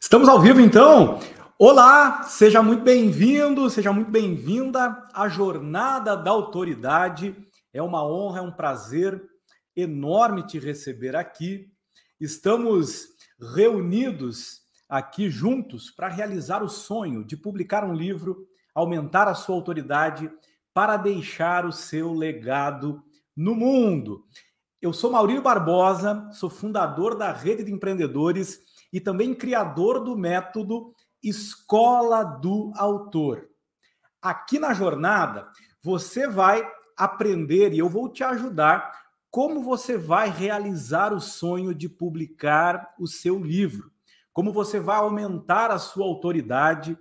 Estamos ao vivo então? Olá, seja muito bem-vindo, seja muito bem-vinda à Jornada da Autoridade. É uma honra, é um prazer enorme te receber aqui. Estamos reunidos aqui juntos para realizar o sonho de publicar um livro, aumentar a sua autoridade para deixar o seu legado no mundo. Eu sou Maurílio Barbosa, sou fundador da Rede de Empreendedores e também criador do método Escola do Autor. Aqui na jornada, você vai aprender e eu vou te ajudar como você vai realizar o sonho de publicar o seu livro, como você vai aumentar a sua autoridade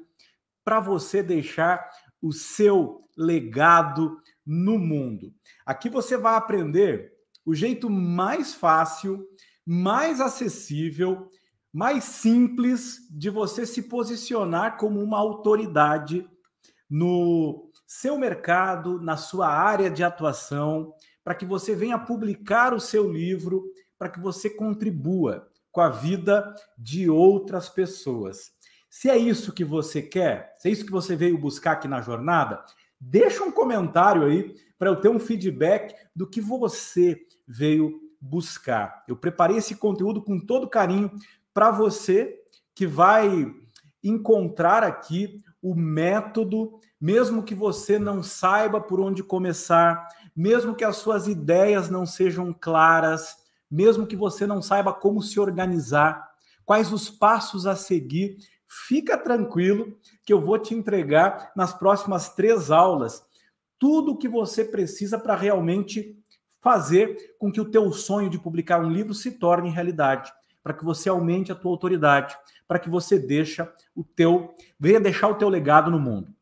para você deixar o seu legado no mundo. Aqui você vai aprender o jeito mais fácil, mais acessível mais simples de você se posicionar como uma autoridade no seu mercado, na sua área de atuação, para que você venha publicar o seu livro, para que você contribua com a vida de outras pessoas. Se é isso que você quer, se é isso que você veio buscar aqui na jornada, deixa um comentário aí para eu ter um feedback do que você veio buscar. Eu preparei esse conteúdo com todo carinho para você que vai encontrar aqui o método, mesmo que você não saiba por onde começar, mesmo que as suas ideias não sejam claras, mesmo que você não saiba como se organizar, quais os passos a seguir, fica tranquilo que eu vou te entregar nas próximas três aulas tudo o que você precisa para realmente fazer com que o teu sonho de publicar um livro se torne realidade para que você aumente a tua autoridade, para que você deixa o teu, venha deixar o teu legado no mundo.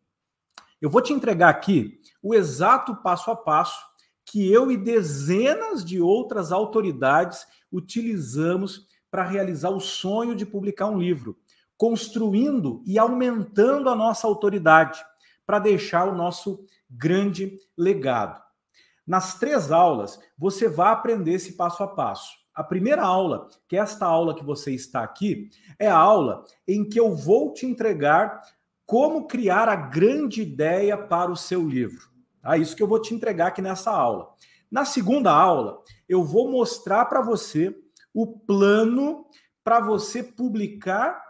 Eu vou te entregar aqui o exato passo a passo que eu e dezenas de outras autoridades utilizamos para realizar o sonho de publicar um livro, construindo e aumentando a nossa autoridade para deixar o nosso grande legado. Nas três aulas, você vai aprender esse passo a passo. A primeira aula, que é esta aula que você está aqui, é a aula em que eu vou te entregar como criar a grande ideia para o seu livro. É isso que eu vou te entregar aqui nessa aula. Na segunda aula, eu vou mostrar para você o plano para você publicar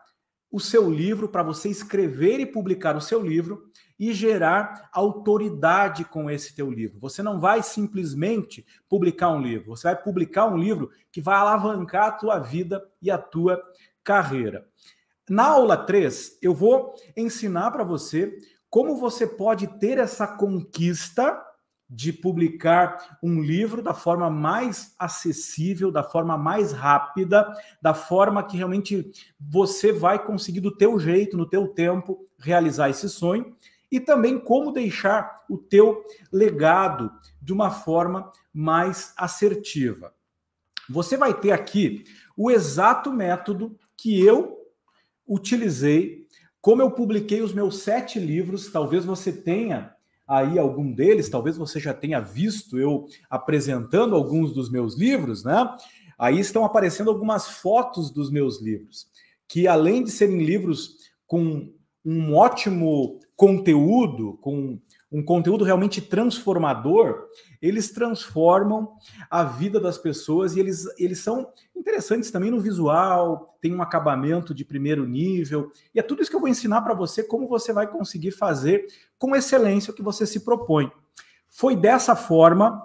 o seu livro, para você escrever e publicar o seu livro e gerar autoridade com esse teu livro. Você não vai simplesmente publicar um livro, você vai publicar um livro que vai alavancar a tua vida e a tua carreira. Na aula 3, eu vou ensinar para você como você pode ter essa conquista de publicar um livro da forma mais acessível, da forma mais rápida, da forma que realmente você vai conseguir do teu jeito, no teu tempo, realizar esse sonho e também como deixar o teu legado de uma forma mais assertiva. Você vai ter aqui o exato método que eu utilizei, como eu publiquei os meus sete livros, talvez você tenha aí algum deles, talvez você já tenha visto eu apresentando alguns dos meus livros, né? Aí estão aparecendo algumas fotos dos meus livros, que além de serem livros com um ótimo conteúdo, com um conteúdo realmente transformador, eles transformam a vida das pessoas e eles, eles são interessantes também no visual, tem um acabamento de primeiro nível, e é tudo isso que eu vou ensinar para você como você vai conseguir fazer com excelência o que você se propõe. Foi dessa forma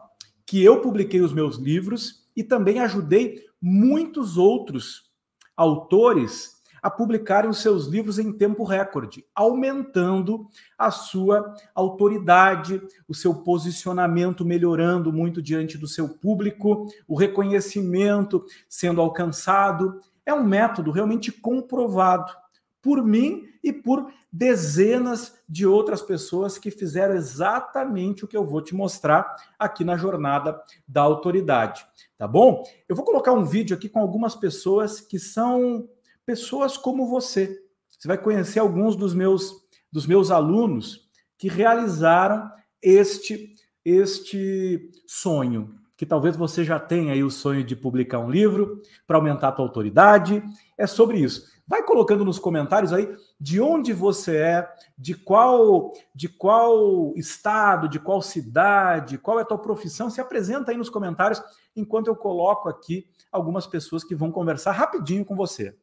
que eu publiquei os meus livros e também ajudei muitos outros autores a publicarem os seus livros em tempo recorde, aumentando a sua autoridade, o seu posicionamento melhorando muito diante do seu público, o reconhecimento sendo alcançado. É um método realmente comprovado por mim e por dezenas de outras pessoas que fizeram exatamente o que eu vou te mostrar aqui na jornada da autoridade, tá bom? Eu vou colocar um vídeo aqui com algumas pessoas que são pessoas como você. Você vai conhecer alguns dos meus dos meus alunos que realizaram este este sonho. que talvez você já tenha aí o sonho de publicar um livro para aumentar a tua autoridade. É sobre isso. Vai colocando nos comentários aí de onde você é, de qual de qual estado, de qual cidade, qual é a tua profissão. Se apresenta aí nos comentários enquanto eu coloco aqui algumas pessoas que vão conversar rapidinho com você.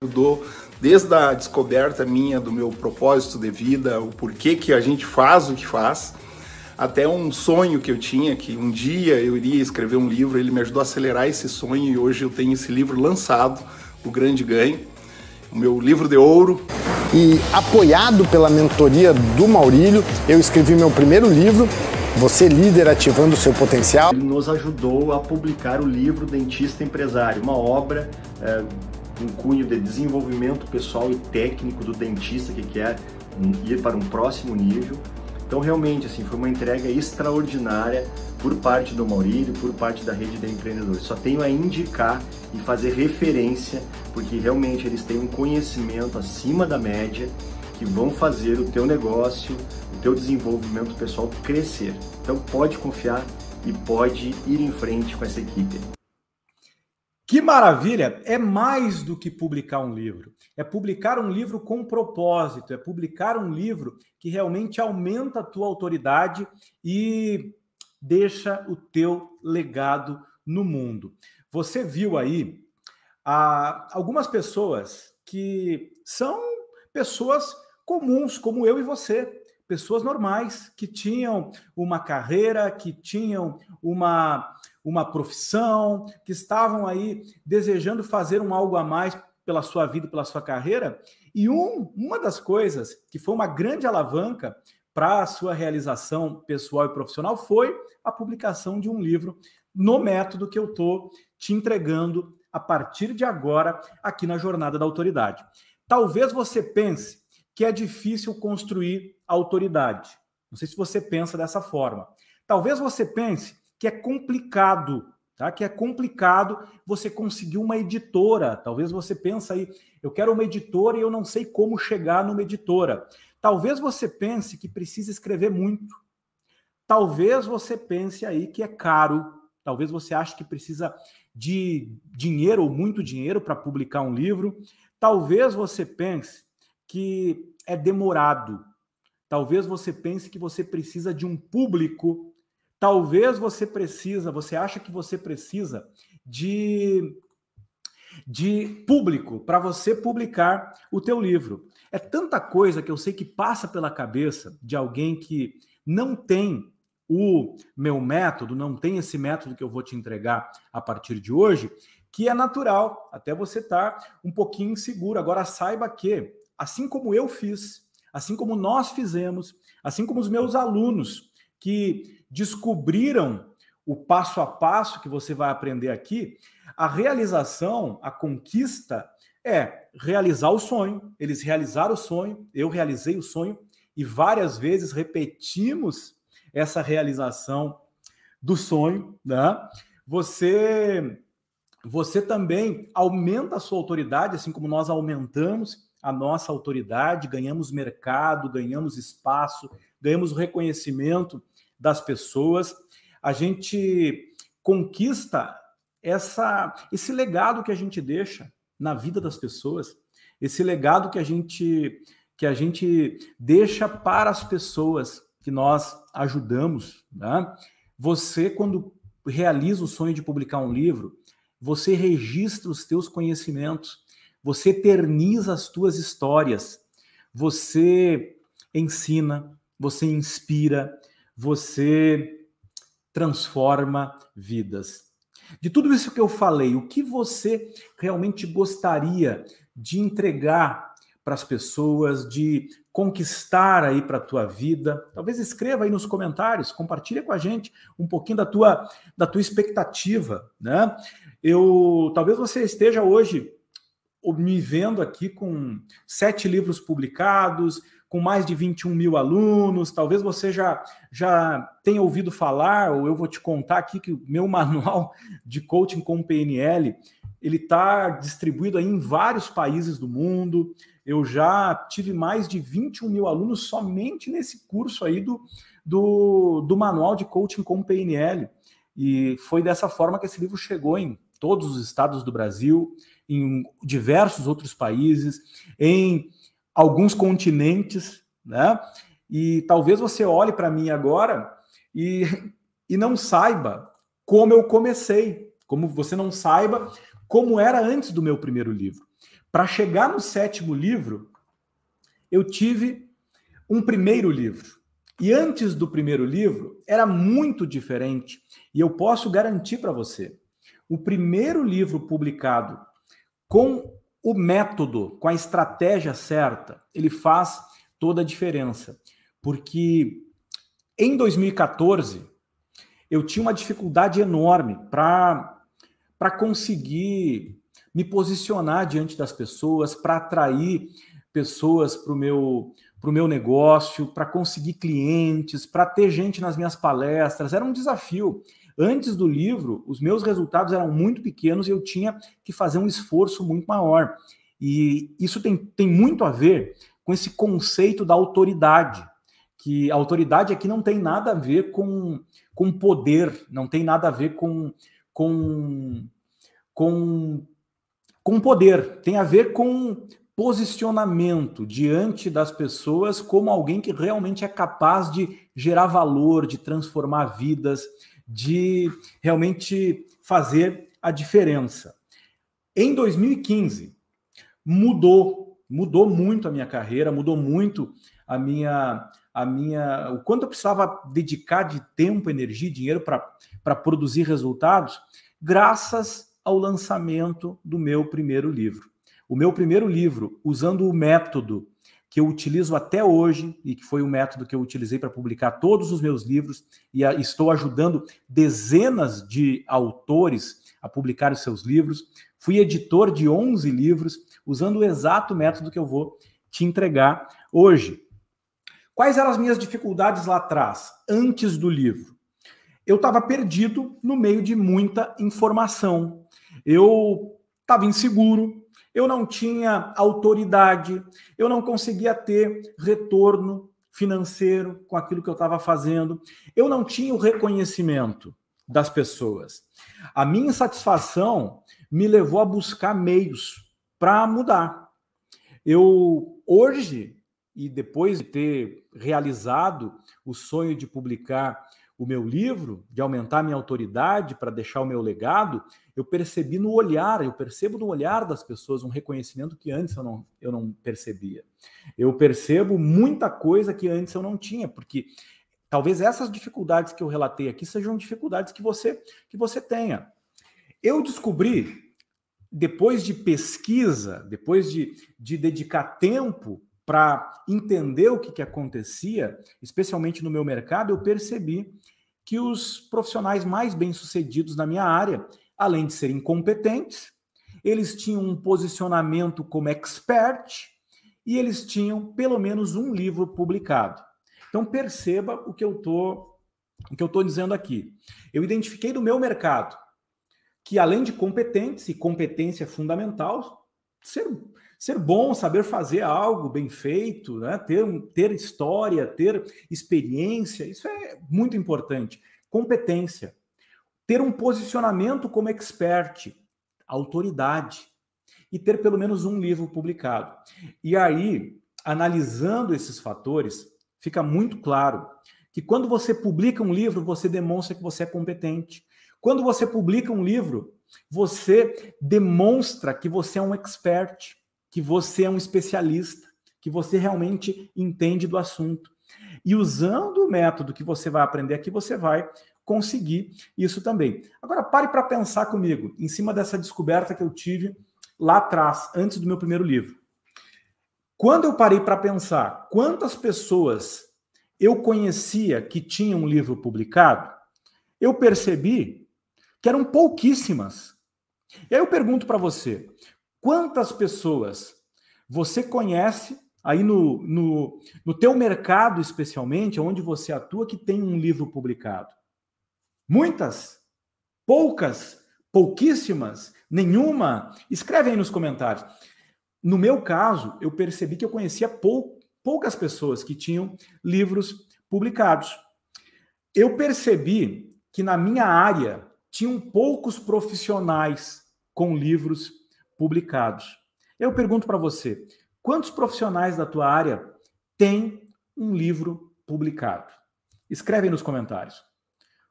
Eu dou desde a descoberta minha do meu propósito de vida, o porquê que a gente faz o que faz, até um sonho que eu tinha que um dia eu iria escrever um livro, ele me ajudou a acelerar esse sonho e hoje eu tenho esse livro lançado, O Grande Ganho, o meu livro de ouro. E apoiado pela mentoria do Maurílio, eu escrevi meu primeiro livro, Você Líder Ativando o Seu Potencial. Ele nos ajudou a publicar o livro Dentista Empresário, uma obra é, um cunho de desenvolvimento pessoal e técnico do dentista que quer ir para um próximo nível então, realmente, assim, foi uma entrega extraordinária por parte do Maurílio, por parte da rede de empreendedores. Só tenho a indicar e fazer referência, porque realmente eles têm um conhecimento acima da média que vão fazer o teu negócio, o teu desenvolvimento pessoal crescer. Então, pode confiar e pode ir em frente com essa equipe. Que maravilha! É mais do que publicar um livro. É publicar um livro com propósito, é publicar um livro que realmente aumenta a tua autoridade e deixa o teu legado no mundo. Você viu aí ah, algumas pessoas que são pessoas comuns, como eu e você, pessoas normais que tinham uma carreira, que tinham uma uma profissão, que estavam aí desejando fazer um algo a mais pela sua vida, pela sua carreira. E um, uma das coisas que foi uma grande alavanca para a sua realização pessoal e profissional foi a publicação de um livro no método que eu estou te entregando a partir de agora aqui na Jornada da Autoridade. Talvez você pense que é difícil construir autoridade. Não sei se você pensa dessa forma. Talvez você pense que é complicado, tá? Que é complicado você conseguir uma editora. Talvez você pense aí, eu quero uma editora e eu não sei como chegar numa editora. Talvez você pense que precisa escrever muito. Talvez você pense aí que é caro. Talvez você ache que precisa de dinheiro ou muito dinheiro para publicar um livro. Talvez você pense que é demorado. Talvez você pense que você precisa de um público Talvez você precisa, você acha que você precisa de de público para você publicar o teu livro. É tanta coisa que eu sei que passa pela cabeça de alguém que não tem o meu método, não tem esse método que eu vou te entregar a partir de hoje, que é natural, até você estar tá um pouquinho inseguro. Agora saiba que, assim como eu fiz, assim como nós fizemos, assim como os meus alunos que descobriram o passo a passo que você vai aprender aqui, a realização, a conquista é realizar o sonho. Eles realizaram o sonho, eu realizei o sonho e várias vezes repetimos essa realização do sonho, né? Você você também aumenta a sua autoridade, assim como nós aumentamos a nossa autoridade, ganhamos mercado, ganhamos espaço, ganhamos reconhecimento das pessoas, a gente conquista essa esse legado que a gente deixa na vida das pessoas, esse legado que a gente que a gente deixa para as pessoas que nós ajudamos, né? Você quando realiza o sonho de publicar um livro, você registra os teus conhecimentos, você eterniza as tuas histórias, você ensina, você inspira, você transforma vidas. De tudo isso que eu falei, o que você realmente gostaria de entregar para as pessoas, de conquistar aí para a tua vida? Talvez escreva aí nos comentários, compartilha com a gente um pouquinho da tua da tua expectativa, né? Eu talvez você esteja hoje me vendo aqui com sete livros publicados, com mais de 21 mil alunos. Talvez você já, já tenha ouvido falar, ou eu vou te contar aqui que o meu manual de coaching com PNL ele está distribuído em vários países do mundo. Eu já tive mais de 21 mil alunos somente nesse curso aí do, do, do manual de coaching com PNL. E foi dessa forma que esse livro chegou em todos os estados do Brasil, em diversos outros países, em alguns continentes, né? E talvez você olhe para mim agora e, e não saiba como eu comecei, como você não saiba como era antes do meu primeiro livro. Para chegar no sétimo livro, eu tive um primeiro livro. E antes do primeiro livro, era muito diferente. E eu posso garantir para você: o primeiro livro publicado com o método, com a estratégia certa, ele faz toda a diferença. Porque em 2014, eu tinha uma dificuldade enorme para conseguir me posicionar diante das pessoas, para atrair pessoas para o meu, pro meu negócio, para conseguir clientes, para ter gente nas minhas palestras. Era um desafio. Antes do livro, os meus resultados eram muito pequenos e eu tinha que fazer um esforço muito maior. E isso tem, tem muito a ver com esse conceito da autoridade, que a autoridade aqui não tem nada a ver com, com poder, não tem nada a ver com, com, com, com poder, tem a ver com posicionamento diante das pessoas como alguém que realmente é capaz de gerar valor, de transformar vidas, de realmente fazer a diferença. Em 2015, mudou, mudou muito a minha carreira, mudou muito a minha a minha o quanto eu precisava dedicar de tempo, energia, dinheiro para produzir resultados, graças ao lançamento do meu primeiro livro. O meu primeiro livro, usando o método que eu utilizo até hoje e que foi o método que eu utilizei para publicar todos os meus livros e a, estou ajudando dezenas de autores a publicar os seus livros. Fui editor de 11 livros usando o exato método que eu vou te entregar hoje. Quais eram as minhas dificuldades lá atrás, antes do livro? Eu estava perdido no meio de muita informação. Eu estava inseguro, eu não tinha autoridade, eu não conseguia ter retorno financeiro com aquilo que eu estava fazendo, eu não tinha o reconhecimento das pessoas. A minha insatisfação me levou a buscar meios para mudar. Eu hoje e depois de ter realizado o sonho de publicar o meu livro, de aumentar minha autoridade para deixar o meu legado, eu percebi no olhar, eu percebo no olhar das pessoas um reconhecimento que antes eu não, eu não percebia. Eu percebo muita coisa que antes eu não tinha, porque talvez essas dificuldades que eu relatei aqui sejam dificuldades que você que você tenha. Eu descobri depois de pesquisa, depois de, de dedicar tempo para entender o que, que acontecia, especialmente no meu mercado, eu percebi que os profissionais mais bem-sucedidos na minha área, além de serem competentes, eles tinham um posicionamento como expert e eles tinham pelo menos um livro publicado. Então perceba o que eu tô o que eu estou dizendo aqui. Eu identifiquei do meu mercado que além de competentes e competência fundamental, ser ser bom, saber fazer algo bem feito, né? ter, ter história, ter experiência, isso é muito importante. Competência. Ter um posicionamento como expert, autoridade. E ter pelo menos um livro publicado. E aí, analisando esses fatores, fica muito claro que quando você publica um livro, você demonstra que você é competente. Quando você publica um livro, você demonstra que você é um expert que você é um especialista, que você realmente entende do assunto. E usando o método que você vai aprender aqui, você vai conseguir isso também. Agora, pare para pensar comigo, em cima dessa descoberta que eu tive lá atrás, antes do meu primeiro livro. Quando eu parei para pensar quantas pessoas eu conhecia que tinham um livro publicado, eu percebi que eram pouquíssimas. E aí eu pergunto para você: Quantas pessoas você conhece aí no, no, no teu mercado, especialmente, onde você atua, que tem um livro publicado? Muitas? Poucas? Pouquíssimas? Nenhuma? Escreve aí nos comentários. No meu caso, eu percebi que eu conhecia pou, poucas pessoas que tinham livros publicados. Eu percebi que na minha área tinham poucos profissionais com livros publicados. Eu pergunto para você, quantos profissionais da tua área têm um livro publicado? Escreve nos comentários.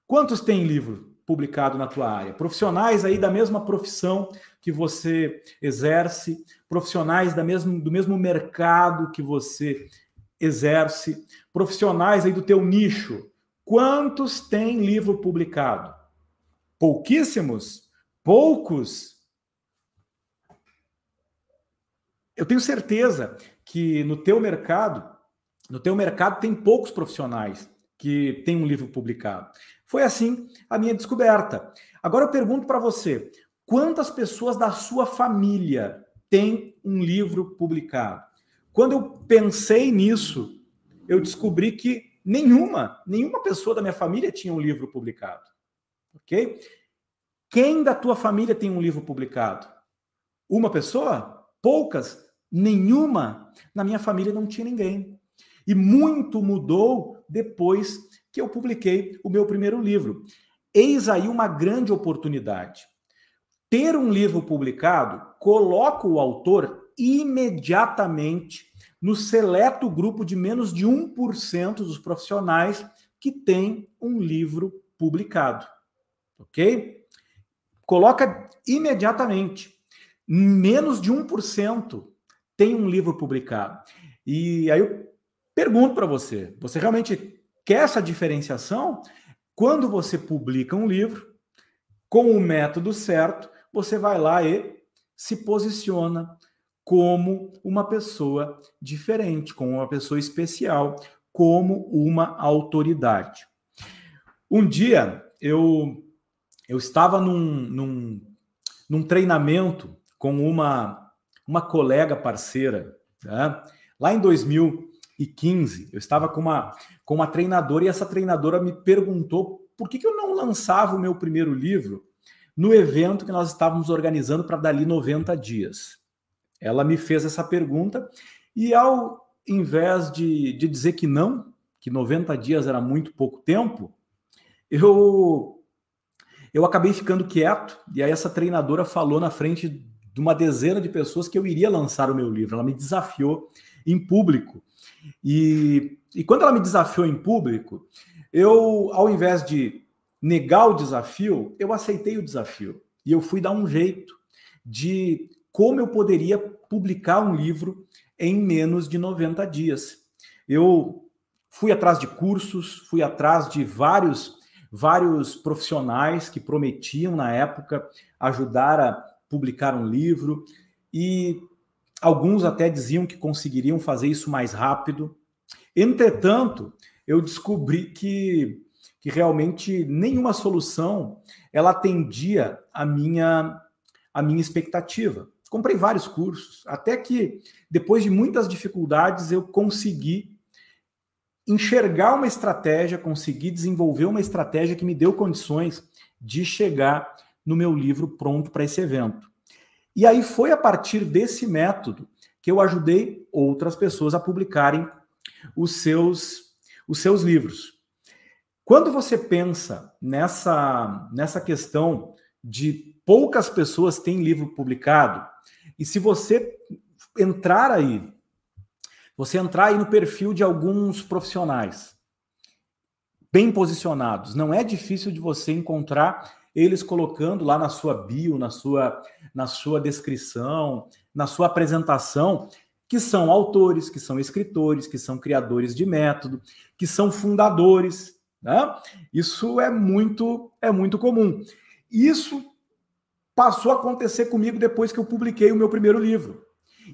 Quantos têm livro publicado na tua área? Profissionais aí da mesma profissão que você exerce, profissionais da mesmo, do mesmo mercado que você exerce, profissionais aí do teu nicho. Quantos têm livro publicado? Pouquíssimos? Poucos? Eu tenho certeza que no teu mercado, no teu mercado tem poucos profissionais que têm um livro publicado. Foi assim a minha descoberta. Agora eu pergunto para você, quantas pessoas da sua família têm um livro publicado? Quando eu pensei nisso, eu descobri que nenhuma, nenhuma pessoa da minha família tinha um livro publicado. OK? Quem da tua família tem um livro publicado? Uma pessoa? Poucas? Nenhuma. Na minha família não tinha ninguém. E muito mudou depois que eu publiquei o meu primeiro livro. Eis aí uma grande oportunidade. Ter um livro publicado coloca o autor imediatamente no seleto grupo de menos de 1% dos profissionais que tem um livro publicado. Ok? Coloca imediatamente. Menos de 1% tem um livro publicado. E aí eu pergunto para você: você realmente quer essa diferenciação? Quando você publica um livro, com o método certo, você vai lá e se posiciona como uma pessoa diferente, como uma pessoa especial, como uma autoridade. Um dia eu, eu estava num, num, num treinamento com uma, uma colega parceira, tá? lá em 2015, eu estava com uma, com uma treinadora e essa treinadora me perguntou por que, que eu não lançava o meu primeiro livro no evento que nós estávamos organizando para dali 90 dias. Ela me fez essa pergunta e ao invés de, de dizer que não, que 90 dias era muito pouco tempo, eu eu acabei ficando quieto e aí essa treinadora falou na frente de uma dezena de pessoas que eu iria lançar o meu livro. Ela me desafiou em público. E, e quando ela me desafiou em público, eu, ao invés de negar o desafio, eu aceitei o desafio. E eu fui dar um jeito de como eu poderia publicar um livro em menos de 90 dias. Eu fui atrás de cursos, fui atrás de vários vários profissionais que prometiam na época ajudar a publicar um livro e alguns até diziam que conseguiriam fazer isso mais rápido. Entretanto, eu descobri que, que realmente nenhuma solução ela atendia a minha a minha expectativa. Comprei vários cursos, até que depois de muitas dificuldades eu consegui enxergar uma estratégia, consegui desenvolver uma estratégia que me deu condições de chegar no meu livro pronto para esse evento. E aí foi a partir desse método que eu ajudei outras pessoas a publicarem os seus os seus livros. Quando você pensa nessa nessa questão de poucas pessoas têm livro publicado, e se você entrar aí, você entrar aí no perfil de alguns profissionais bem posicionados, não é difícil de você encontrar eles colocando lá na sua bio, na sua, na sua descrição, na sua apresentação, que são autores, que são escritores, que são criadores de método, que são fundadores. Né? Isso é muito, é muito comum. Isso passou a acontecer comigo depois que eu publiquei o meu primeiro livro.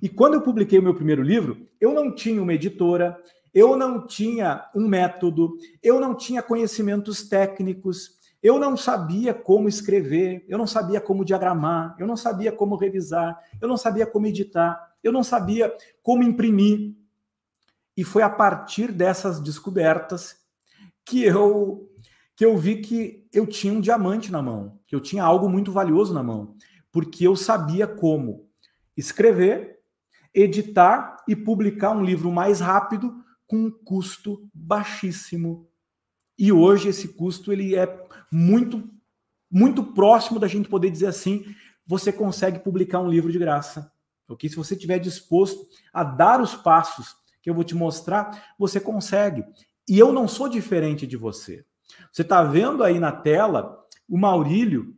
E quando eu publiquei o meu primeiro livro, eu não tinha uma editora, eu não tinha um método, eu não tinha conhecimentos técnicos, eu não sabia como escrever, eu não sabia como diagramar, eu não sabia como revisar, eu não sabia como editar, eu não sabia como imprimir. E foi a partir dessas descobertas que eu que eu vi que eu tinha um diamante na mão, que eu tinha algo muito valioso na mão, porque eu sabia como escrever, editar e publicar um livro mais rápido com um custo baixíssimo. E hoje esse custo ele é muito muito próximo da gente poder dizer assim, você consegue publicar um livro de graça. Ok? Se você estiver disposto a dar os passos que eu vou te mostrar, você consegue. E eu não sou diferente de você. Você está vendo aí na tela o Maurílio,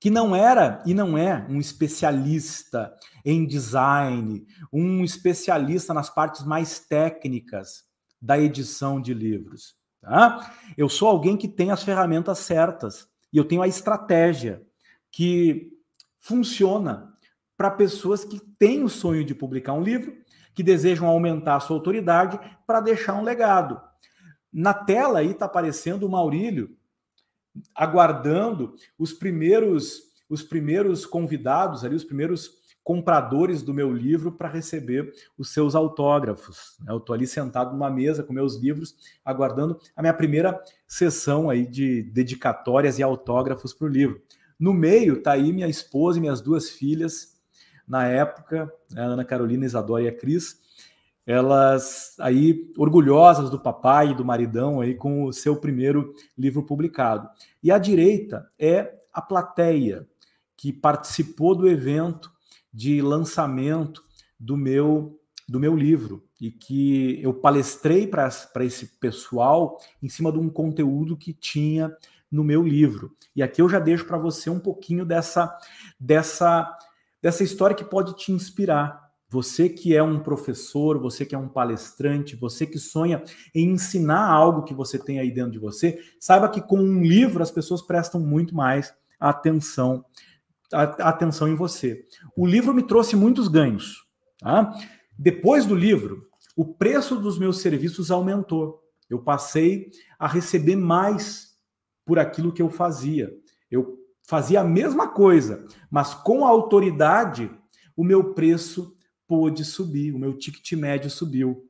que não era e não é um especialista em design, um especialista nas partes mais técnicas da edição de livros. Tá? Eu sou alguém que tem as ferramentas certas e eu tenho a estratégia que funciona para pessoas que têm o sonho de publicar um livro, que desejam aumentar a sua autoridade para deixar um legado. Na tela aí está aparecendo o Maurílio aguardando os primeiros os primeiros convidados ali, os primeiros compradores do meu livro para receber os seus autógrafos. Eu estou ali sentado numa mesa com meus livros, aguardando a minha primeira sessão aí de dedicatórias e autógrafos para o livro. No meio está aí minha esposa e minhas duas filhas, na época, a Ana Carolina, Isadora e a Cris, elas aí orgulhosas do papai e do maridão aí com o seu primeiro livro publicado. E à direita é a plateia que participou do evento de lançamento do meu do meu livro e que eu palestrei para esse pessoal em cima de um conteúdo que tinha no meu livro. E aqui eu já deixo para você um pouquinho dessa dessa dessa história que pode te inspirar. Você que é um professor, você que é um palestrante, você que sonha em ensinar algo que você tem aí dentro de você, saiba que com um livro as pessoas prestam muito mais atenção atenção em você. O livro me trouxe muitos ganhos. Tá? Depois do livro, o preço dos meus serviços aumentou. Eu passei a receber mais por aquilo que eu fazia. Eu fazia a mesma coisa, mas com a autoridade, o meu preço pôde subir, o meu ticket médio subiu.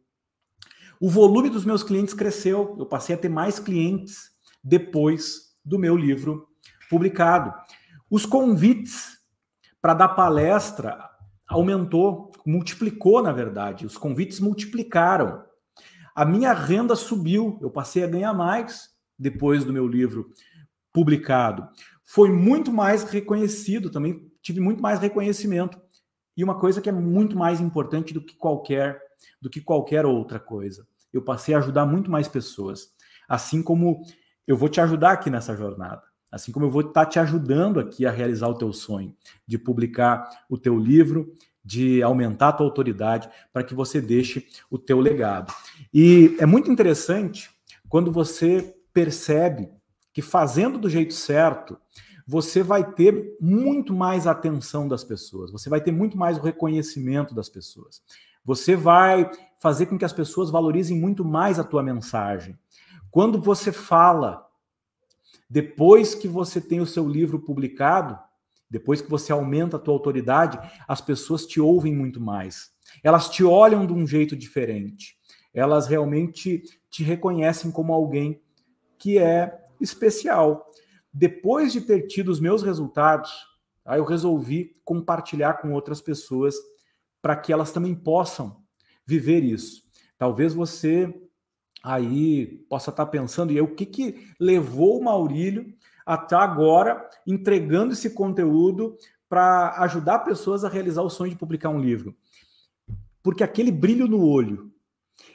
O volume dos meus clientes cresceu, eu passei a ter mais clientes depois do meu livro publicado. Os convites para dar palestra aumentou, multiplicou, na verdade. Os convites multiplicaram. A minha renda subiu, eu passei a ganhar mais depois do meu livro publicado. Foi muito mais reconhecido, também tive muito mais reconhecimento. E uma coisa que é muito mais importante do que qualquer do que qualquer outra coisa. Eu passei a ajudar muito mais pessoas, assim como eu vou te ajudar aqui nessa jornada. Assim como eu vou estar te ajudando aqui a realizar o teu sonho, de publicar o teu livro, de aumentar a tua autoridade para que você deixe o teu legado. E é muito interessante quando você percebe que fazendo do jeito certo, você vai ter muito mais atenção das pessoas, você vai ter muito mais o reconhecimento das pessoas. Você vai fazer com que as pessoas valorizem muito mais a tua mensagem. Quando você fala depois que você tem o seu livro publicado, depois que você aumenta a tua autoridade, as pessoas te ouvem muito mais. Elas te olham de um jeito diferente. Elas realmente te reconhecem como alguém que é especial. Depois de ter tido os meus resultados, aí eu resolvi compartilhar com outras pessoas para que elas também possam viver isso. Talvez você aí possa estar pensando, e aí, o que, que levou o Maurílio até agora entregando esse conteúdo para ajudar pessoas a realizar o sonho de publicar um livro? Porque aquele brilho no olho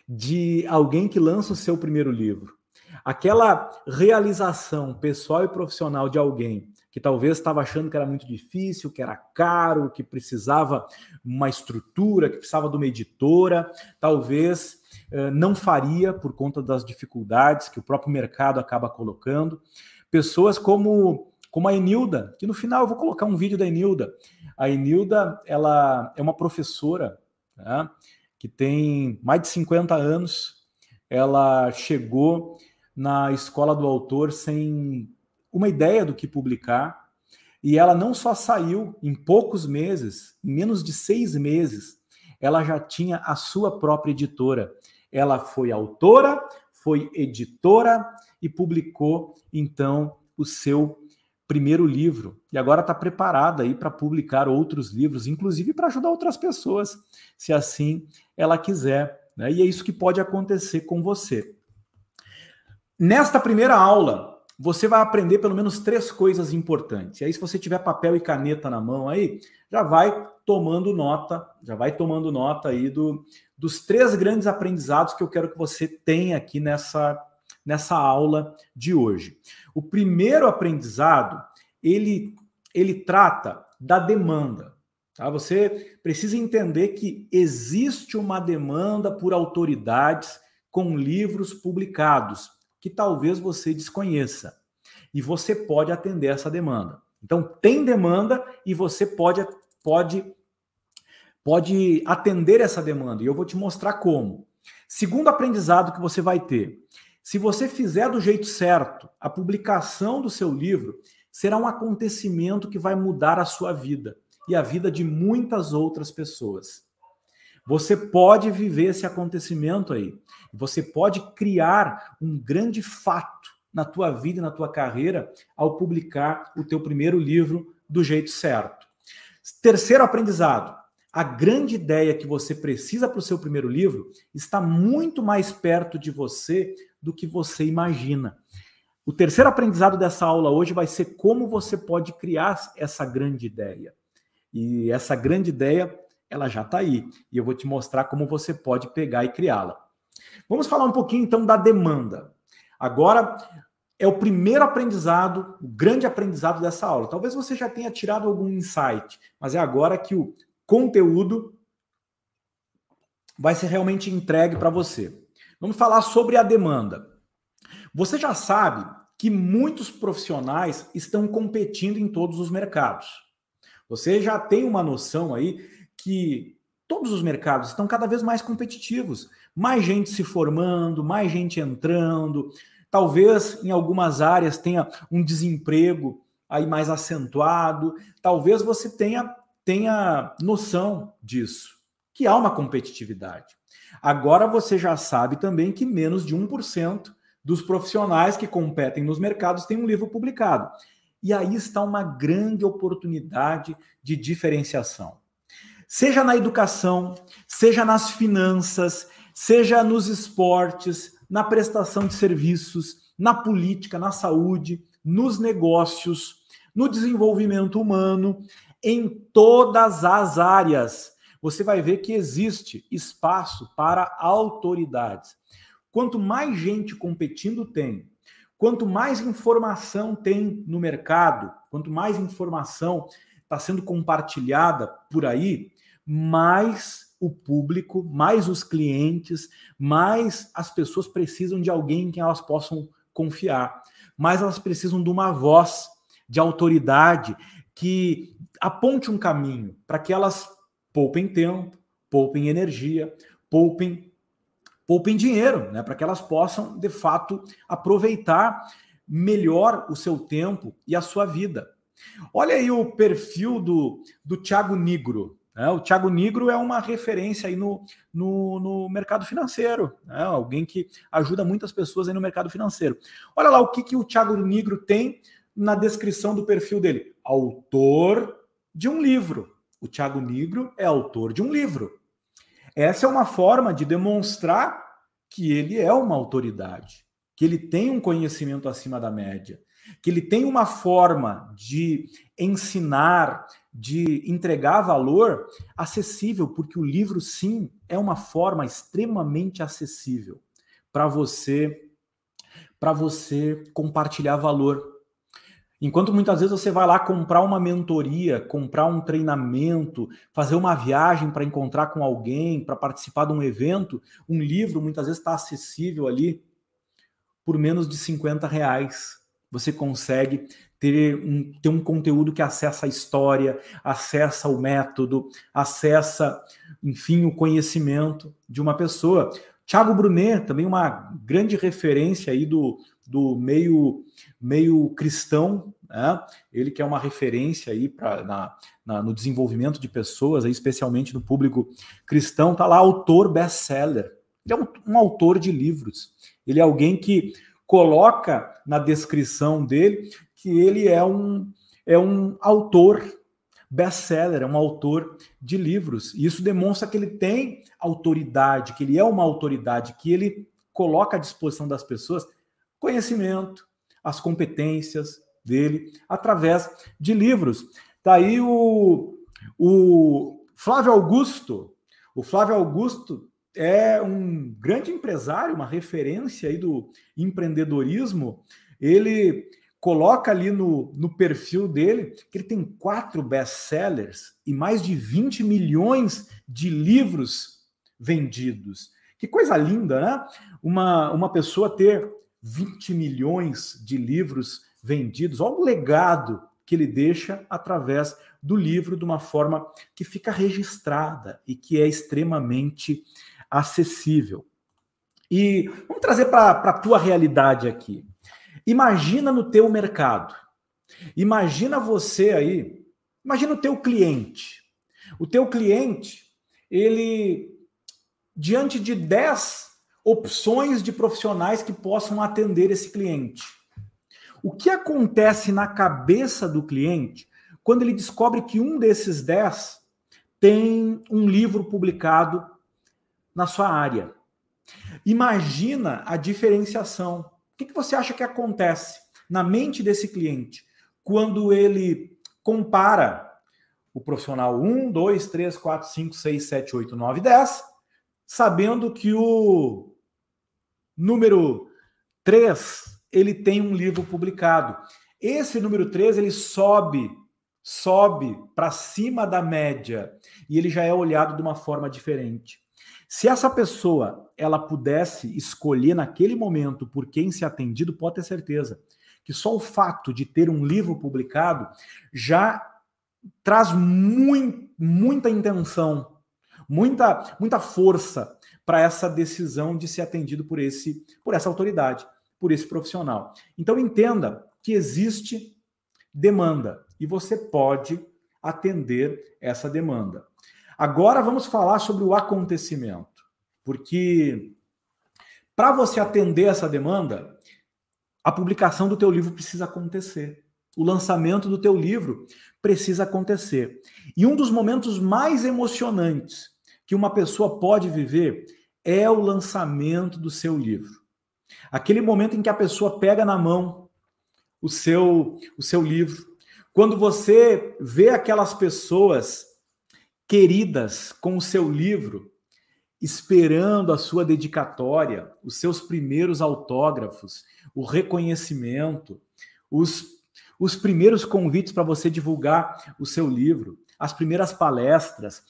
de alguém que lança o seu primeiro livro, aquela realização pessoal e profissional de alguém que talvez estava achando que era muito difícil, que era caro, que precisava uma estrutura, que precisava de uma editora, talvez eh, não faria por conta das dificuldades que o próprio mercado acaba colocando. Pessoas como, como a Enilda, que no final eu vou colocar um vídeo da Enilda. A Enilda, ela é uma professora né, que tem mais de 50 anos. Ela chegou na escola do autor sem uma ideia do que publicar. E ela não só saiu em poucos meses, em menos de seis meses, ela já tinha a sua própria editora. Ela foi autora, foi editora e publicou então o seu primeiro livro. E agora está preparada aí para publicar outros livros, inclusive para ajudar outras pessoas, se assim ela quiser. Né? E é isso que pode acontecer com você. nesta primeira aula, você vai aprender pelo menos três coisas importantes. E aí, se você tiver papel e caneta na mão aí, já vai tomando nota, já vai tomando nota aí do, dos três grandes aprendizados que eu quero que você tenha aqui nessa, nessa aula de hoje. O primeiro aprendizado, ele, ele trata da demanda. Tá? Você precisa entender que existe uma demanda por autoridades com livros publicados, que talvez você desconheça. E você pode atender essa demanda. Então, tem demanda e você pode, pode, pode atender essa demanda. E eu vou te mostrar como. Segundo aprendizado que você vai ter: se você fizer do jeito certo, a publicação do seu livro será um acontecimento que vai mudar a sua vida e a vida de muitas outras pessoas. Você pode viver esse acontecimento aí. Você pode criar um grande fato na tua vida e na tua carreira ao publicar o teu primeiro livro do jeito certo. Terceiro aprendizado. A grande ideia que você precisa para o seu primeiro livro está muito mais perto de você do que você imagina. O terceiro aprendizado dessa aula hoje vai ser como você pode criar essa grande ideia. E essa grande ideia, ela já está aí. E eu vou te mostrar como você pode pegar e criá-la. Vamos falar um pouquinho então da demanda. Agora é o primeiro aprendizado, o grande aprendizado dessa aula. Talvez você já tenha tirado algum insight, mas é agora que o conteúdo vai ser realmente entregue para você. Vamos falar sobre a demanda. Você já sabe que muitos profissionais estão competindo em todos os mercados. Você já tem uma noção aí que todos os mercados estão cada vez mais competitivos. Mais gente se formando, mais gente entrando. Talvez em algumas áreas tenha um desemprego aí mais acentuado. Talvez você tenha, tenha noção disso, que há uma competitividade. Agora você já sabe também que menos de 1% dos profissionais que competem nos mercados têm um livro publicado. E aí está uma grande oportunidade de diferenciação. Seja na educação, seja nas finanças, seja nos esportes, na prestação de serviços, na política, na saúde, nos negócios, no desenvolvimento humano, em todas as áreas. Você vai ver que existe espaço para autoridades. Quanto mais gente competindo tem, Quanto mais informação tem no mercado, quanto mais informação está sendo compartilhada por aí, mais o público, mais os clientes, mais as pessoas precisam de alguém em quem elas possam confiar, mais elas precisam de uma voz de autoridade que aponte um caminho para que elas poupem tempo, poupem energia, poupem poupem dinheiro, né, para que elas possam, de fato, aproveitar melhor o seu tempo e a sua vida. Olha aí o perfil do, do Thiago Nigro. Né? O Thiago Nigro é uma referência aí no, no, no mercado financeiro, né? alguém que ajuda muitas pessoas aí no mercado financeiro. Olha lá o que, que o Thiago Nigro tem na descrição do perfil dele. Autor de um livro. O Thiago Nigro é autor de um livro. Essa é uma forma de demonstrar que ele é uma autoridade, que ele tem um conhecimento acima da média, que ele tem uma forma de ensinar, de entregar valor acessível, porque o livro, sim, é uma forma extremamente acessível para você para você compartilhar valor Enquanto muitas vezes você vai lá comprar uma mentoria, comprar um treinamento, fazer uma viagem para encontrar com alguém, para participar de um evento, um livro muitas vezes está acessível ali por menos de 50 reais. Você consegue ter um, ter um conteúdo que acessa a história, acessa o método, acessa, enfim, o conhecimento de uma pessoa. Tiago Brunet, também uma grande referência aí do, do meio, meio cristão, né? ele que é uma referência aí pra, na, na, no desenvolvimento de pessoas, aí, especialmente no público cristão, está lá autor best-seller. Ele é um, um autor de livros. Ele é alguém que coloca na descrição dele que ele é um, é um autor best-seller, é um autor de livros. E isso demonstra que ele tem autoridade, que ele é uma autoridade, que ele coloca à disposição das pessoas conhecimento, as competências dele através de livros. Tá aí o, o Flávio Augusto. O Flávio Augusto é um grande empresário, uma referência aí do empreendedorismo. Ele coloca ali no, no perfil dele que ele tem quatro best-sellers e mais de 20 milhões de livros vendidos. Que coisa linda, né? Uma, uma pessoa ter 20 milhões de livros vendidos. Olha o legado que ele deixa através do livro de uma forma que fica registrada e que é extremamente acessível. E vamos trazer para a tua realidade aqui. Imagina no teu mercado. Imagina você aí, imagina o teu cliente. O teu cliente, ele diante de 10 opções de profissionais que possam atender esse cliente. O que acontece na cabeça do cliente quando ele descobre que um desses 10 tem um livro publicado na sua área? Imagina a diferenciação. O que, você acha que acontece na mente desse cliente quando ele compara o profissional 1, 2, 3, 4, 5, 6, 7, 8, 9, 10 sabendo que o número 3 ele tem um livro publicado. Esse número 3 ele sobe, sobe para cima da média e ele já é olhado de uma forma diferente. Se essa pessoa ela pudesse escolher naquele momento por quem ser atendido, pode ter certeza que só o fato de ter um livro publicado já traz muito, muita intenção muita, muita força para essa decisão de ser atendido por esse por essa autoridade, por esse profissional. Então entenda que existe demanda e você pode atender essa demanda. Agora vamos falar sobre o acontecimento, porque para você atender essa demanda, a publicação do teu livro precisa acontecer. O lançamento do teu livro precisa acontecer. E um dos momentos mais emocionantes que uma pessoa pode viver é o lançamento do seu livro. Aquele momento em que a pessoa pega na mão o seu o seu livro. Quando você vê aquelas pessoas queridas com o seu livro, esperando a sua dedicatória, os seus primeiros autógrafos, o reconhecimento, os, os primeiros convites para você divulgar o seu livro, as primeiras palestras.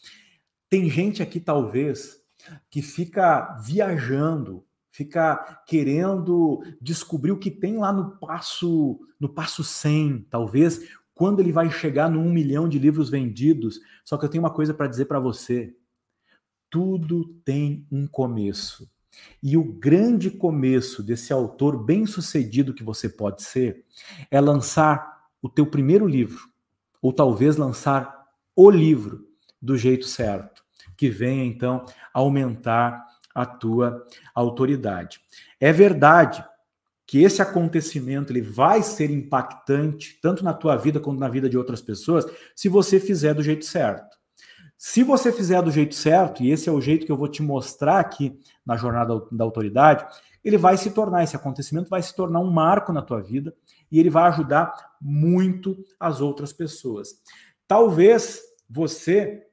Tem gente aqui, talvez, que fica viajando, fica querendo descobrir o que tem lá no passo, no passo 100, talvez, quando ele vai chegar no 1 milhão de livros vendidos. Só que eu tenho uma coisa para dizer para você. Tudo tem um começo. E o grande começo desse autor bem-sucedido que você pode ser é lançar o teu primeiro livro, ou talvez lançar o livro do jeito certo que venha então aumentar a tua autoridade. É verdade que esse acontecimento ele vai ser impactante tanto na tua vida quanto na vida de outras pessoas se você fizer do jeito certo. Se você fizer do jeito certo, e esse é o jeito que eu vou te mostrar aqui na jornada da autoridade, ele vai se tornar, esse acontecimento vai se tornar um marco na tua vida e ele vai ajudar muito as outras pessoas. Talvez você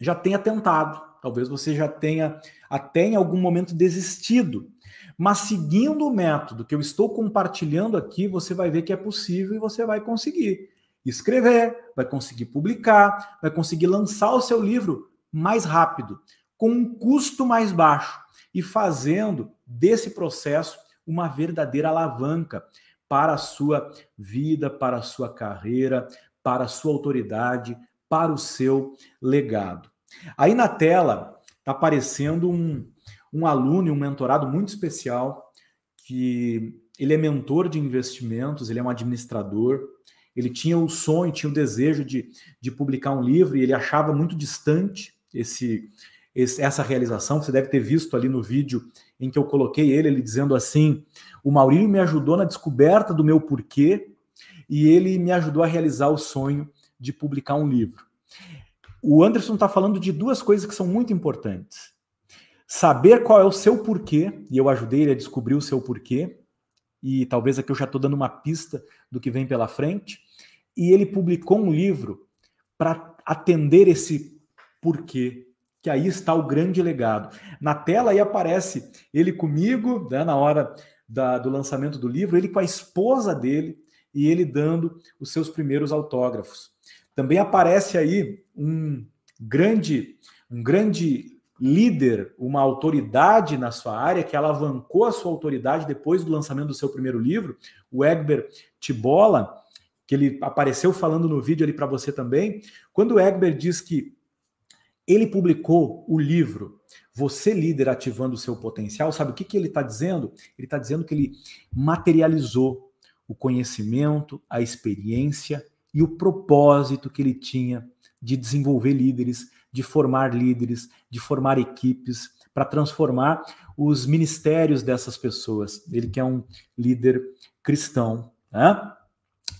já tenha tentado, talvez você já tenha até em algum momento desistido. Mas seguindo o método que eu estou compartilhando aqui, você vai ver que é possível e você vai conseguir escrever, vai conseguir publicar, vai conseguir lançar o seu livro mais rápido, com um custo mais baixo e fazendo desse processo uma verdadeira alavanca para a sua vida, para a sua carreira, para a sua autoridade, para o seu legado. Aí na tela está aparecendo um, um aluno, um mentorado muito especial, que ele é mentor de investimentos, ele é um administrador, ele tinha o sonho, tinha o desejo de, de publicar um livro e ele achava muito distante esse, esse, essa realização. Você deve ter visto ali no vídeo em que eu coloquei ele, ele dizendo assim: o Maurílio me ajudou na descoberta do meu porquê e ele me ajudou a realizar o sonho de publicar um livro. O Anderson está falando de duas coisas que são muito importantes. Saber qual é o seu porquê, e eu ajudei ele a descobrir o seu porquê, e talvez aqui eu já estou dando uma pista do que vem pela frente. E ele publicou um livro para atender esse porquê, que aí está o grande legado. Na tela aí aparece ele comigo, né, na hora da, do lançamento do livro, ele com a esposa dele e ele dando os seus primeiros autógrafos. Também aparece aí um grande, um grande líder, uma autoridade na sua área, que alavancou a sua autoridade depois do lançamento do seu primeiro livro, o Egber Tibola, que ele apareceu falando no vídeo ali para você também. Quando o Egber diz que ele publicou o livro Você Líder Ativando o Seu Potencial, sabe o que, que ele está dizendo? Ele está dizendo que ele materializou o conhecimento, a experiência e o propósito que ele tinha de desenvolver líderes, de formar líderes, de formar equipes, para transformar os ministérios dessas pessoas. Ele que é um líder cristão. Né?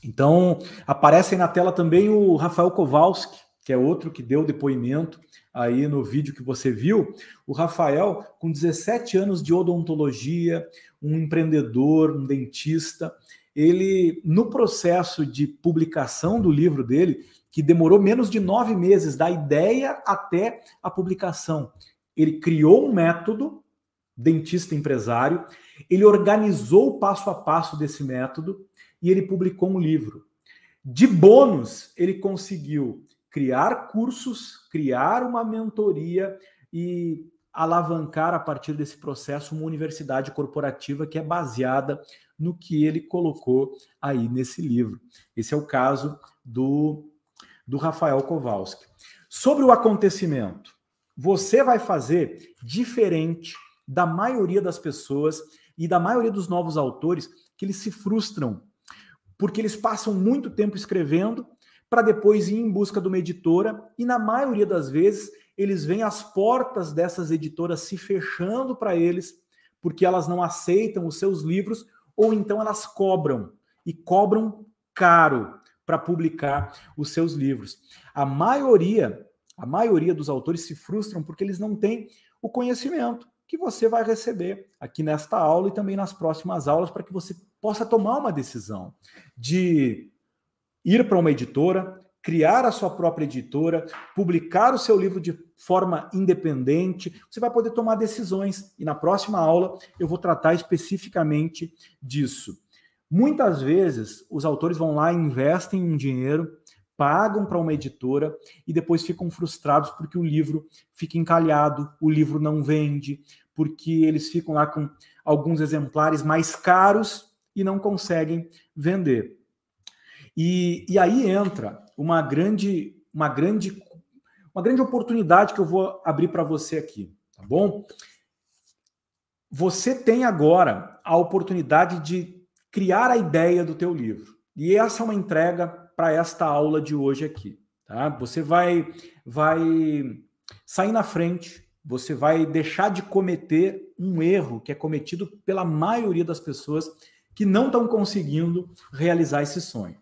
Então, aparece aí na tela também o Rafael Kowalski, que é outro que deu depoimento aí no vídeo que você viu. O Rafael, com 17 anos de odontologia, um empreendedor, um dentista, ele, no processo de publicação do livro dele, que demorou menos de nove meses, da ideia até a publicação, ele criou um método, dentista empresário, ele organizou o passo a passo desse método e ele publicou um livro. De bônus, ele conseguiu criar cursos, criar uma mentoria e alavancar a partir desse processo uma universidade corporativa que é baseada no que ele colocou aí nesse livro. Esse é o caso do, do Rafael Kowalski. Sobre o acontecimento, você vai fazer diferente da maioria das pessoas e da maioria dos novos autores que eles se frustram porque eles passam muito tempo escrevendo para depois ir em busca de uma editora e na maioria das vezes eles veem as portas dessas editoras se fechando para eles porque elas não aceitam os seus livros ou então elas cobram e cobram caro para publicar os seus livros. A maioria, a maioria dos autores se frustram porque eles não têm o conhecimento que você vai receber aqui nesta aula e também nas próximas aulas para que você possa tomar uma decisão de ir para uma editora, criar a sua própria editora, publicar o seu livro de forma independente, você vai poder tomar decisões. E na próxima aula eu vou tratar especificamente disso. Muitas vezes os autores vão lá, investem um dinheiro, pagam para uma editora e depois ficam frustrados porque o livro fica encalhado, o livro não vende, porque eles ficam lá com alguns exemplares mais caros e não conseguem vender. E, e aí entra uma grande, uma grande, uma grande oportunidade que eu vou abrir para você aqui, tá bom? Você tem agora a oportunidade de criar a ideia do teu livro. E essa é uma entrega para esta aula de hoje aqui, tá? Você vai vai sair na frente, você vai deixar de cometer um erro que é cometido pela maioria das pessoas que não estão conseguindo realizar esse sonho.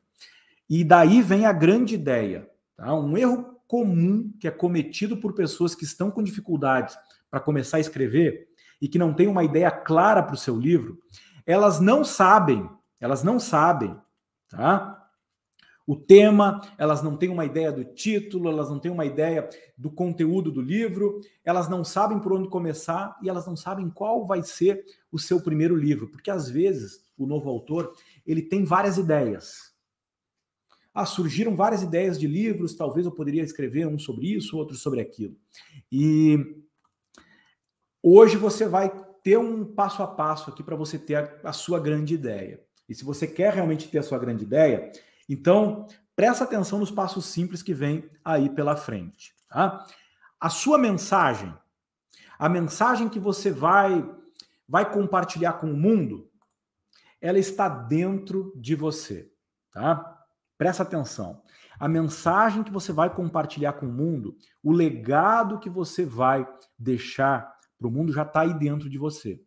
E daí vem a grande ideia. Tá? Um erro comum que é cometido por pessoas que estão com dificuldades para começar a escrever e que não têm uma ideia clara para o seu livro, elas não sabem, elas não sabem, tá? O tema, elas não têm uma ideia do título, elas não têm uma ideia do conteúdo do livro, elas não sabem por onde começar e elas não sabem qual vai ser o seu primeiro livro, porque às vezes o novo autor, ele tem várias ideias. Ah, surgiram várias ideias de livros, talvez eu poderia escrever um sobre isso, outro sobre aquilo. E hoje você vai ter um passo a passo aqui para você ter a, a, sua grande ideia. E se você quer realmente ter a sua grande ideia, então presta atenção nos passos simples que vem aí pela frente. Tá? A sua mensagem, a mensagem que você vai vai compartilhar com o mundo, ela está dentro de você, tá? Presta atenção. A mensagem que você vai compartilhar com o mundo, o legado que você vai deixar para o mundo já está aí dentro de você.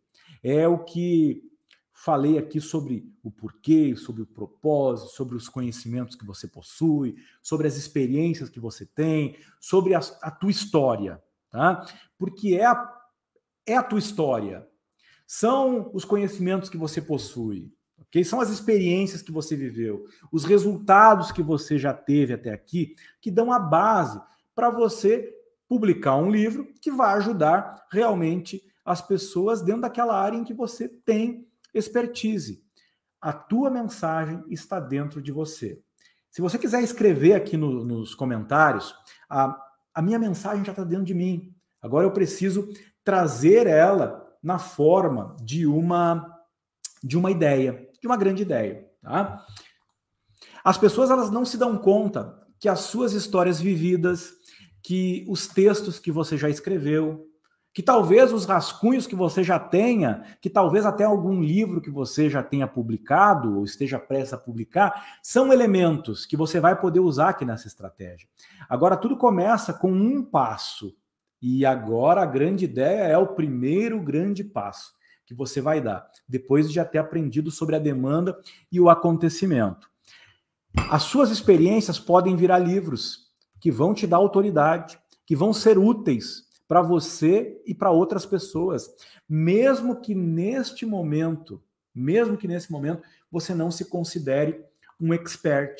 É o que falei aqui sobre o porquê, sobre o propósito, sobre os conhecimentos que você possui, sobre as experiências que você tem, sobre a, a tua história, tá? Porque é a, é a tua história. São os conhecimentos que você possui, ok? São as experiências que você viveu, os resultados que você já teve até aqui, que dão a base para você publicar um livro que vai ajudar realmente as pessoas dentro daquela área em que você tem expertise. A tua mensagem está dentro de você. Se você quiser escrever aqui no, nos comentários, a, a minha mensagem já está dentro de mim. Agora eu preciso trazer ela na forma de uma de uma ideia, de uma grande ideia, tá? As pessoas elas não se dão conta que as suas histórias vividas, que os textos que você já escreveu, que talvez os rascunhos que você já tenha, que talvez até algum livro que você já tenha publicado ou esteja prestes a publicar, são elementos que você vai poder usar aqui nessa estratégia. Agora, tudo começa com um passo. E agora a grande ideia é o primeiro grande passo que você vai dar, depois de já ter aprendido sobre a demanda e o acontecimento. As suas experiências podem virar livros que vão te dar autoridade, que vão ser úteis para você e para outras pessoas, mesmo que neste momento, mesmo que nesse momento você não se considere um expert.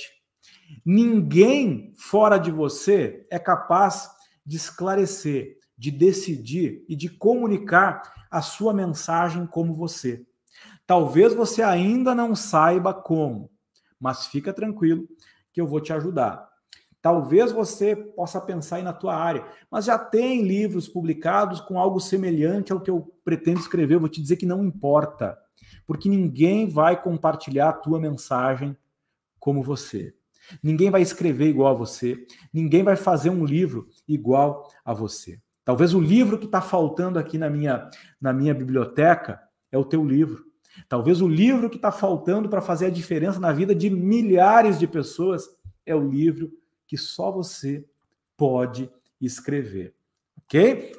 Ninguém fora de você é capaz de esclarecer, de decidir e de comunicar a sua mensagem como você. Talvez você ainda não saiba como, mas fica tranquilo que eu vou te ajudar. Talvez você possa pensar aí na tua área, mas já tem livros publicados com algo semelhante ao que eu pretendo escrever. Eu vou te dizer que não importa, porque ninguém vai compartilhar a tua mensagem como você. Ninguém vai escrever igual a você. Ninguém vai fazer um livro igual a você. Talvez o livro que está faltando aqui na minha, na minha biblioteca é o teu livro. Talvez o livro que está faltando para fazer a diferença na vida de milhares de pessoas é o livro que só você pode escrever. Ok?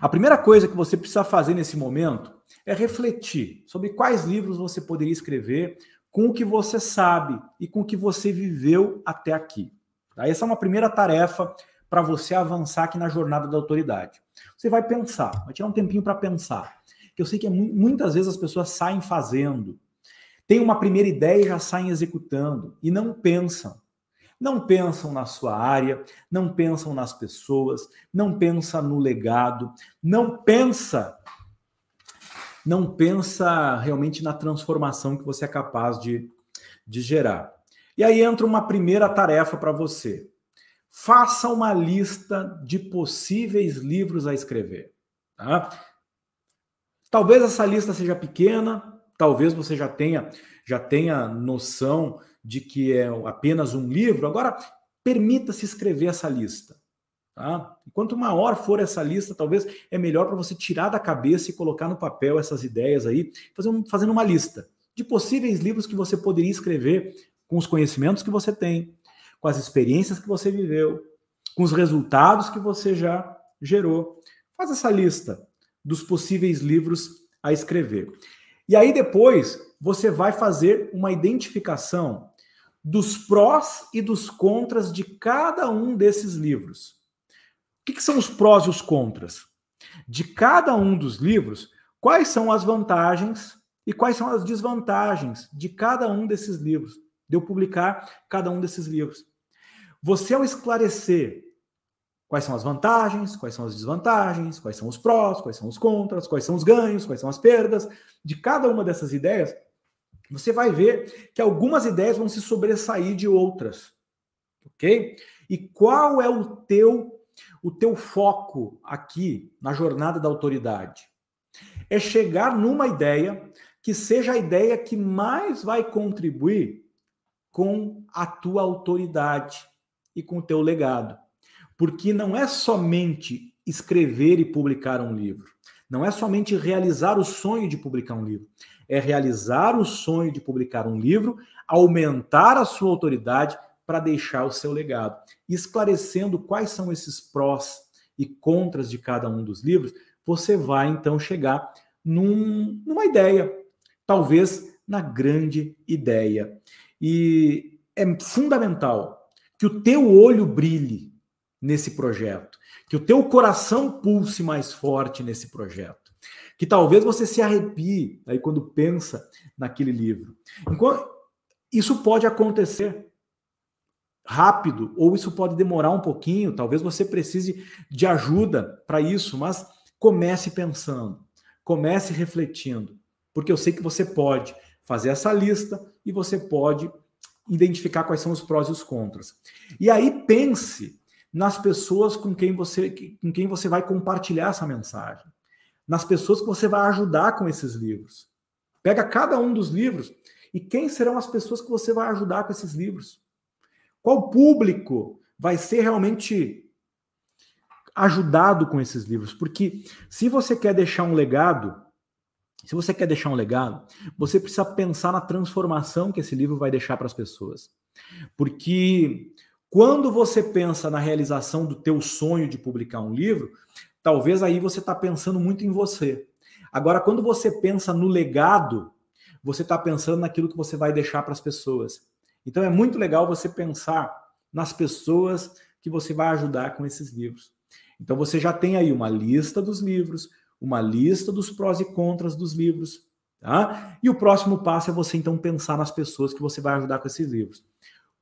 A primeira coisa que você precisa fazer nesse momento é refletir sobre quais livros você poderia escrever com o que você sabe e com o que você viveu até aqui. Tá? Essa é uma primeira tarefa para você avançar aqui na jornada da autoridade. Você vai pensar, vai tirar um tempinho para pensar. Que eu sei que é, muitas vezes as pessoas saem fazendo, têm uma primeira ideia e já saem executando e não pensam. Não pensam na sua área, não pensam nas pessoas, não pensa no legado, não pensa não pensa realmente na transformação que você é capaz de, de gerar. E aí entra uma primeira tarefa para você. Faça uma lista de possíveis livros a escrever. Tá? Talvez essa lista seja pequena, talvez você já tenha já tenha noção de que é apenas um livro, agora permita-se escrever essa lista. Tá? Quanto maior for essa lista, talvez é melhor para você tirar da cabeça e colocar no papel essas ideias aí, fazendo, uma lista de possíveis livros que você poderia escrever com os conhecimentos que você tem, com as experiências que você viveu, com os resultados que você já gerou. Faz essa lista dos possíveis livros a escrever. E aí depois você vai fazer uma identificação dos prós e dos contras de cada um desses livros. O que, que são os prós e os contras? De cada um dos livros, quais são as vantagens e quais são as desvantagens de cada um desses livros, de eu publicar cada um desses livros. Você, ao esclarecer quais são as vantagens, quais são as desvantagens, quais são os prós, quais são os contras, quais são os ganhos, quais são as perdas de cada uma dessas ideias, você vai ver que algumas ideias vão se sobressair de outras. OK? E qual é o teu o teu foco aqui na jornada da autoridade? É chegar numa ideia que seja a ideia que mais vai contribuir com a tua autoridade e com o teu legado. Porque não é somente escrever e publicar um livro. Não é somente realizar o sonho de publicar um livro é realizar o sonho de publicar um livro, aumentar a sua autoridade para deixar o seu legado. Esclarecendo quais são esses prós e contras de cada um dos livros, você vai então chegar num, numa ideia, talvez na grande ideia. E é fundamental que o teu olho brilhe nesse projeto, que o teu coração pulse mais forte nesse projeto. Que talvez você se arrepie aí quando pensa naquele livro. Enquanto isso pode acontecer rápido ou isso pode demorar um pouquinho, talvez você precise de ajuda para isso, mas comece pensando, comece refletindo, porque eu sei que você pode fazer essa lista e você pode identificar quais são os prós e os contras. E aí pense nas pessoas com quem você com quem você vai compartilhar essa mensagem, nas pessoas que você vai ajudar com esses livros. Pega cada um dos livros e quem serão as pessoas que você vai ajudar com esses livros? Qual público vai ser realmente ajudado com esses livros? Porque se você quer deixar um legado, se você quer deixar um legado, você precisa pensar na transformação que esse livro vai deixar para as pessoas. Porque quando você pensa na realização do teu sonho de publicar um livro, talvez aí você está pensando muito em você. Agora, quando você pensa no legado, você está pensando naquilo que você vai deixar para as pessoas. Então é muito legal você pensar nas pessoas que você vai ajudar com esses livros. Então você já tem aí uma lista dos livros, uma lista dos prós e contras dos livros, tá? E o próximo passo é você então pensar nas pessoas que você vai ajudar com esses livros.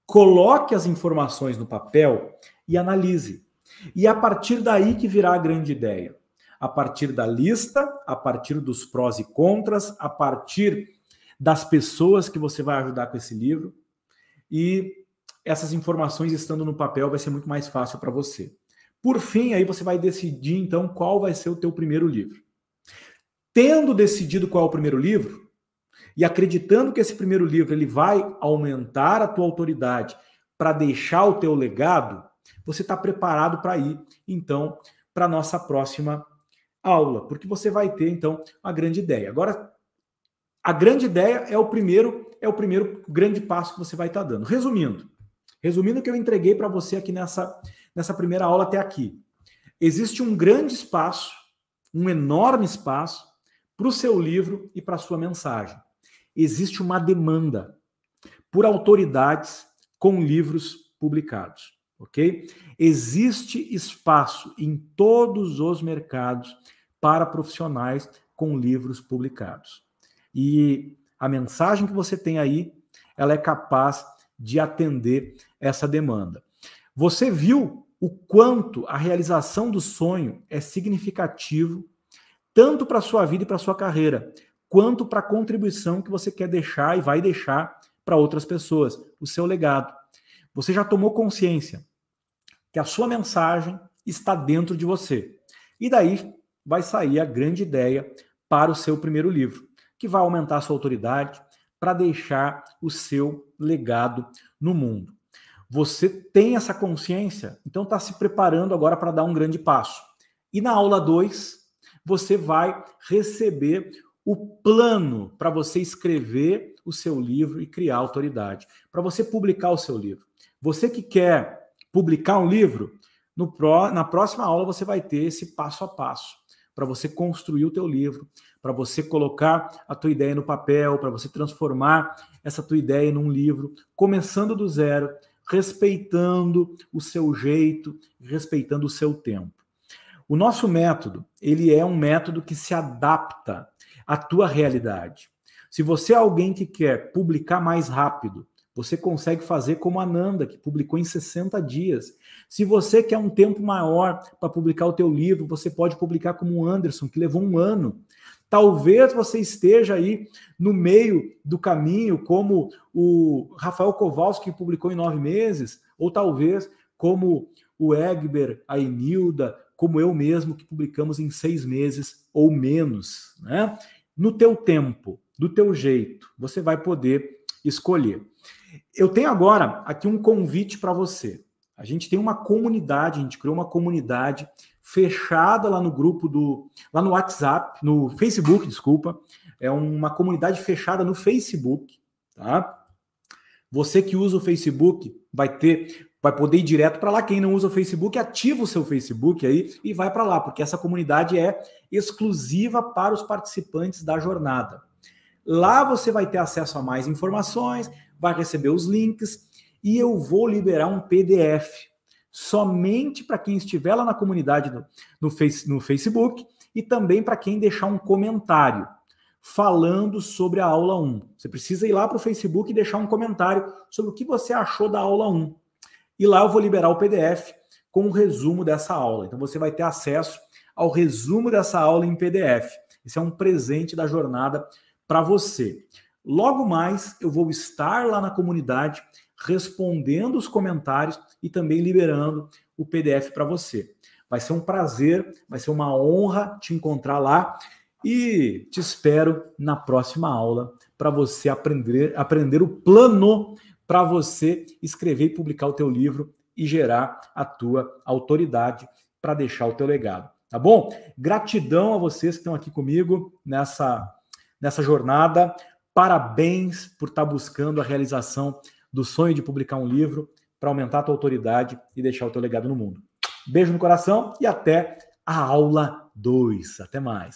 Coloque as informações no papel e analise. E é a partir daí que virá a grande ideia. A partir da lista, a partir dos prós e contras, a partir das pessoas que você vai ajudar com esse livro. E essas informações estando no papel vai ser muito mais fácil para você. Por fim, aí você vai decidir então qual vai ser o teu primeiro livro. Tendo decidido qual é o primeiro livro e acreditando que esse primeiro livro ele vai aumentar a tua autoridade para deixar o teu legado, você está preparado para ir então para nossa próxima aula, porque você vai ter então uma grande ideia. Agora, a grande ideia é o primeiro é o primeiro grande passo que você vai estar tá dando. Resumindo, resumindo o que eu entreguei para você aqui nessa nessa primeira aula até aqui. Existe um grande espaço, um enorme espaço para o seu livro e para a sua mensagem. Existe uma demanda por autoridades com livros publicados, ok? Existe espaço em todos os mercados para profissionais com livros publicados. E a mensagem que você tem aí, ela é capaz de atender essa demanda. Você viu o quanto a realização do sonho é significativo tanto para sua vida e para sua carreira, quanto para a contribuição que você quer deixar e vai deixar para outras pessoas, o seu legado. Você já tomou consciência que a sua mensagem está dentro de você. E daí vai sair a grande ideia para o seu primeiro livro, que vai aumentar a sua autoridade para deixar o seu legado no mundo. Você tem essa consciência, então está se preparando agora para dar um grande passo. E na aula 2, você vai receber o plano para você escrever o seu livro e criar autoridade, para você publicar o seu livro. Você que quer publicar um livro, na próxima aula você vai ter esse passo a passo para você construir o teu livro, para você colocar a tua ideia no papel, para você transformar essa tua ideia num livro, começando do zero, respeitando o seu jeito, respeitando o seu tempo. O nosso método, ele é um método que se adapta à tua realidade. Se você é alguém que quer publicar mais rápido, você consegue fazer como a Nanda, que publicou em 60 dias. Se você quer um tempo maior para publicar o teu livro, você pode publicar como o Anderson, que levou um ano. Talvez você esteja aí no meio do caminho, como o Rafael Kowalski, que publicou em nove meses, ou talvez como o Egber, a Enilda, como eu mesmo, que publicamos em seis meses ou menos. Né? No teu tempo, do teu jeito, você vai poder escolher. Eu tenho agora aqui um convite para você. A gente tem uma comunidade, a gente criou uma comunidade fechada lá no grupo do. lá no WhatsApp, no Facebook, desculpa. É uma comunidade fechada no Facebook, tá? Você que usa o Facebook vai ter, vai poder ir direto para lá. Quem não usa o Facebook, ativa o seu Facebook aí e vai para lá, porque essa comunidade é exclusiva para os participantes da jornada. Lá você vai ter acesso a mais informações, vai receber os links e eu vou liberar um PDF somente para quem estiver lá na comunidade no, no, face, no Facebook e também para quem deixar um comentário falando sobre a aula 1. Você precisa ir lá para o Facebook e deixar um comentário sobre o que você achou da aula 1. E lá eu vou liberar o PDF com o resumo dessa aula. Então você vai ter acesso ao resumo dessa aula em PDF. Esse é um presente da jornada para você. Logo mais eu vou estar lá na comunidade respondendo os comentários e também liberando o PDF para você. Vai ser um prazer, vai ser uma honra te encontrar lá e te espero na próxima aula para você aprender, aprender o plano para você escrever e publicar o teu livro e gerar a tua autoridade para deixar o teu legado, tá bom? Gratidão a vocês que estão aqui comigo nessa nessa jornada. Parabéns por estar tá buscando a realização do sonho de publicar um livro para aumentar a tua autoridade e deixar o teu legado no mundo. Beijo no coração e até a aula 2. Até mais.